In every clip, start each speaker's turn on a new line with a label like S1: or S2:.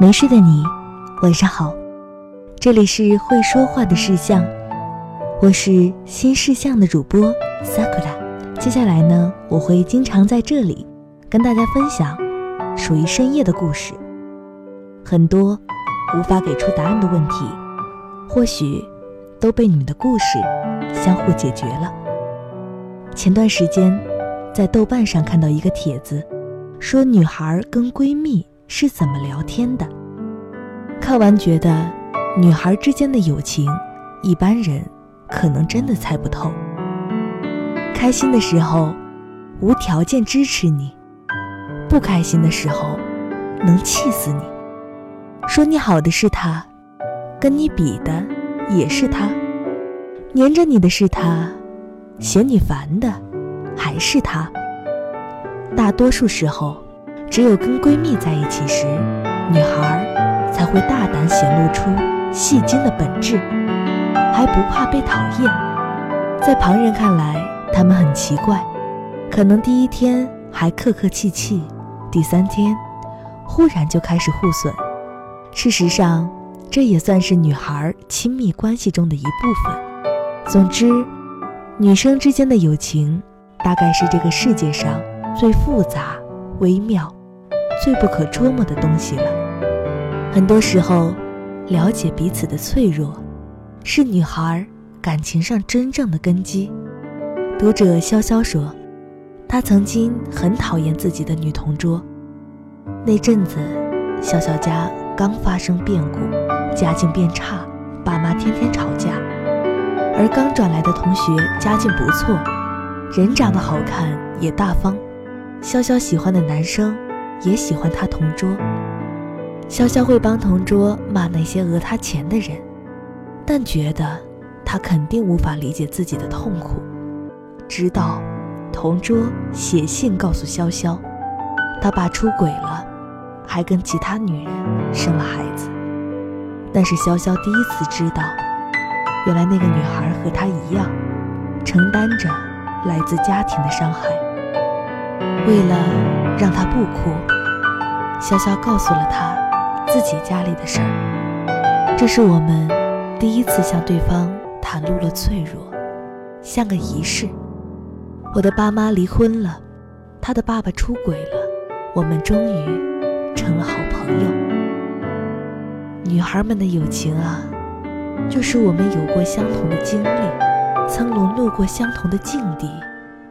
S1: 没事的你，晚上好。这里是会说话的事项，我是新事项的主播 Sakura。接下来呢，我会经常在这里跟大家分享属于深夜的故事，很多无法给出答案的问题，或许都被你们的故事相互解决了。前段时间在豆瓣上看到一个帖子，说女孩跟闺蜜。是怎么聊天的？看完觉得，女孩之间的友情，一般人可能真的猜不透。开心的时候，无条件支持你；不开心的时候，能气死你。说你好的是他，跟你比的也是他，黏着你的是他，嫌你烦的还是他。大多数时候。只有跟闺蜜在一起时，女孩才会大胆显露出戏精的本质，还不怕被讨厌。在旁人看来，她们很奇怪，可能第一天还客客气气，第三天忽然就开始互损。事实上，这也算是女孩亲密关系中的一部分。总之，女生之间的友情，大概是这个世界上最复杂、微妙。最不可捉摸的东西了。很多时候，了解彼此的脆弱，是女孩感情上真正的根基。读者潇潇说，她曾经很讨厌自己的女同桌。那阵子，潇潇家刚发生变故，家境变差，爸妈天天吵架。而刚转来的同学家境不错，人长得好看，也大方。潇潇喜欢的男生。也喜欢他同桌，潇潇会帮同桌骂那些讹他钱的人，但觉得他肯定无法理解自己的痛苦。直到同桌写信告诉潇潇，他爸出轨了，还跟其他女人生了孩子。那是潇潇第一次知道，原来那个女孩和他一样，承担着来自家庭的伤害。为了让他不哭，潇潇告诉了他自己家里的事儿。这是我们第一次向对方袒露了脆弱，像个仪式。我的爸妈离婚了，他的爸爸出轨了，我们终于成了好朋友。女孩们的友情啊，就是我们有过相同的经历，曾沦落过相同的境地，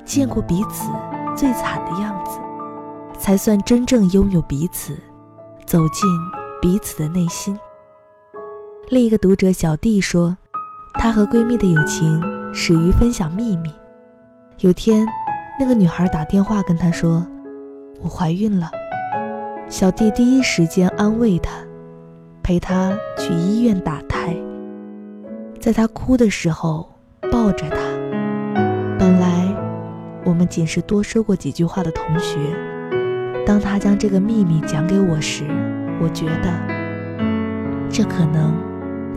S1: 见过彼此。最惨的样子，才算真正拥有彼此，走进彼此的内心。另一个读者小弟说，她和闺蜜的友情始于分享秘密。有天，那个女孩打电话跟她说：“我怀孕了。”小弟第一时间安慰她，陪她去医院打胎。在她哭的时候，抱着她。本来。我们仅是多说过几句话的同学，当他将这个秘密讲给我时，我觉得这可能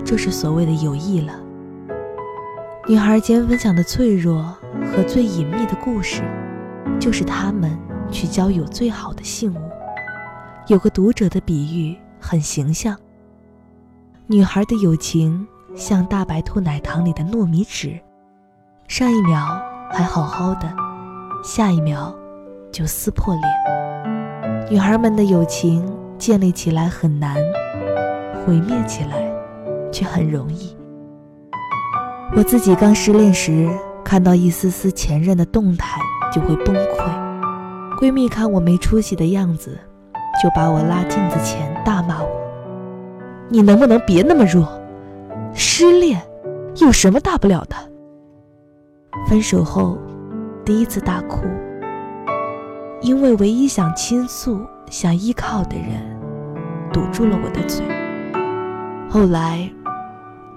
S1: 就是所谓的友谊了。女孩间分享的脆弱和最隐秘的故事，就是他们去交友最好的信物。有个读者的比喻很形象：女孩的友情像大白兔奶糖里的糯米纸，上一秒还好好的。下一秒，就撕破脸。女孩们的友情建立起来很难，毁灭起来却很容易。我自己刚失恋时，看到一丝丝前任的动态就会崩溃。闺蜜看我没出息的样子，就把我拉镜子前大骂我：“你能不能别那么弱？失恋有什么大不了的？分手后。”第一次大哭，因为唯一想倾诉、想依靠的人堵住了我的嘴。后来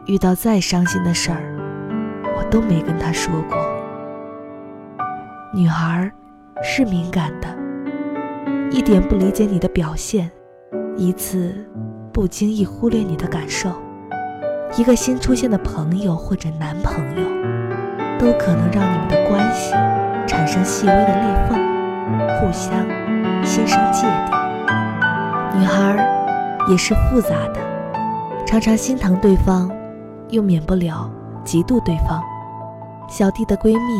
S1: 遇到再伤心的事儿，我都没跟他说过。女孩是敏感的，一点不理解你的表现，一次不经意忽略你的感受，一个新出现的朋友或者男朋友，都可能让你们的关系。产生细微的裂缝，互相心生芥蒂。女孩也是复杂的，常常心疼对方，又免不了嫉妒对方。小弟的闺蜜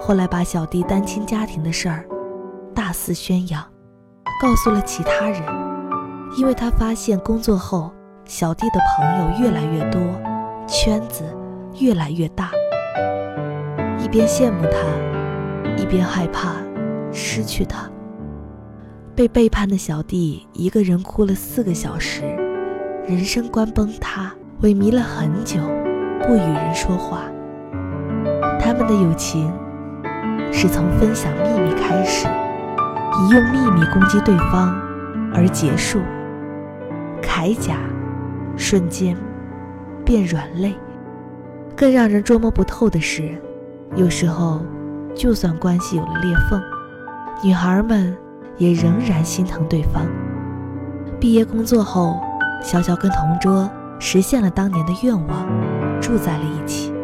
S1: 后来把小弟单亲家庭的事儿大肆宣扬，告诉了其他人，因为她发现工作后小弟的朋友越来越多，圈子越来越大，一边羡慕他，一边害怕失去他。被背叛的小弟一个人哭了四个小时，人生观崩塌，萎靡了很久，不与人说话。他们的友情是从分享秘密开始，以用秘密攻击对方而结束。铠甲瞬间变软肋。更让人捉摸不透的是，有时候就算关系有了裂缝，女孩们。也仍然心疼对方。毕业工作后，小小跟同桌实现了当年的愿望，住在了一起。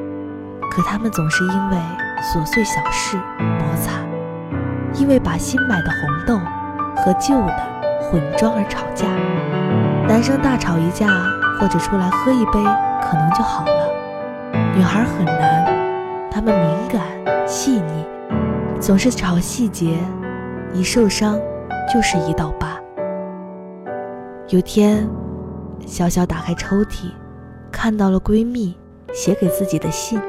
S1: 可他们总是因为琐碎小事摩擦，因为把新买的红豆和旧的混装而吵架。男生大吵一架或者出来喝一杯，可能就好了。女孩很难，她们敏感细腻，总是吵细节。一受伤，就是一道疤。有天，小小打开抽屉，看到了闺蜜写给自己的信，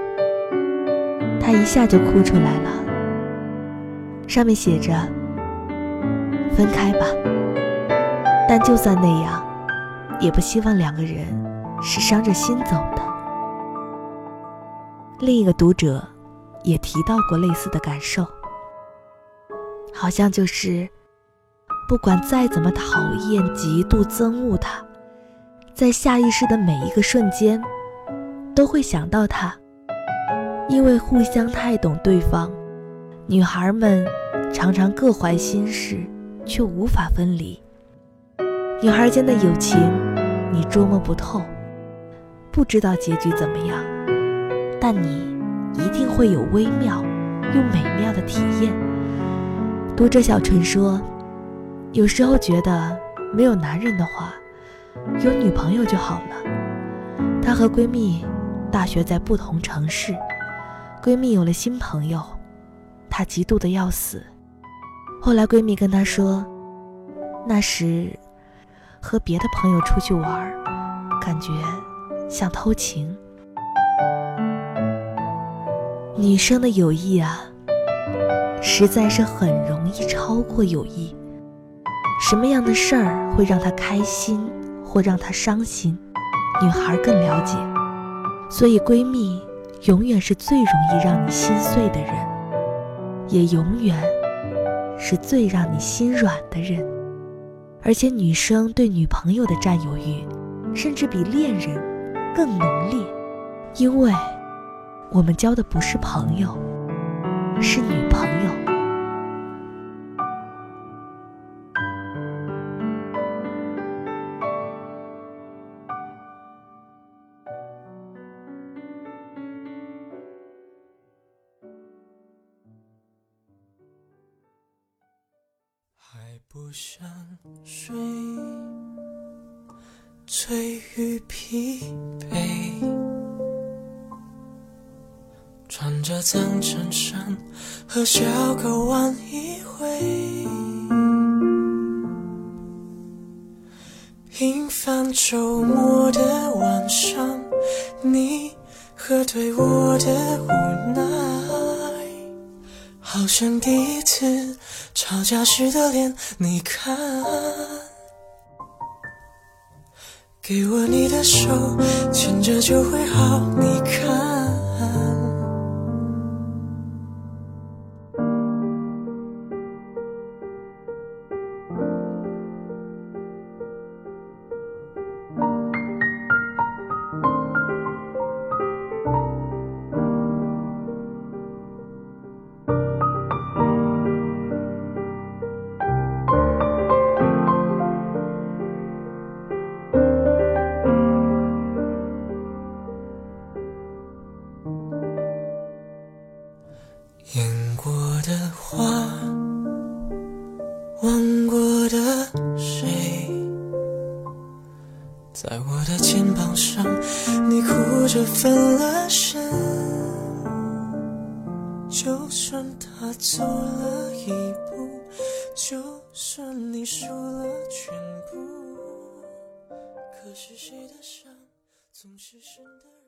S1: 她一下就哭出来了。上面写着：“分开吧，但就算那样，也不希望两个人是伤着心走的。”另一个读者也提到过类似的感受。好像就是，不管再怎么讨厌、嫉妒、憎恶他，在下意识的每一个瞬间，都会想到他。因为互相太懂对方，女孩们常常各怀心事，却无法分离。女孩间的友情，你捉摸不透，不知道结局怎么样，但你一定会有微妙又美妙的体验。读者小陈说：“有时候觉得没有男人的话，有女朋友就好了。她和闺蜜大学在不同城市，闺蜜有了新朋友，她嫉妒的要死。后来闺蜜跟她说，那时和别的朋友出去玩，感觉像偷情。女生的友谊啊。”实在是很容易超过友谊。什么样的事儿会让她开心，或让她伤心，女孩更了解。所以闺蜜永远是最容易让你心碎的人，也永远是最让你心软的人。而且女生对女朋友的占有欲，甚至比恋人更浓烈，因为我们交的不是朋友。是女朋友。
S2: 还不想睡，醉于疲惫。穿着脏衬衫和小狗玩一回，平凡周末的晚上，你和对我的无奈，好像第一次吵架时的脸，你看，给我你的手，牵着就会好，你看。了身。就算他走了一步，就算你输了全部，可是谁的伤总是深的。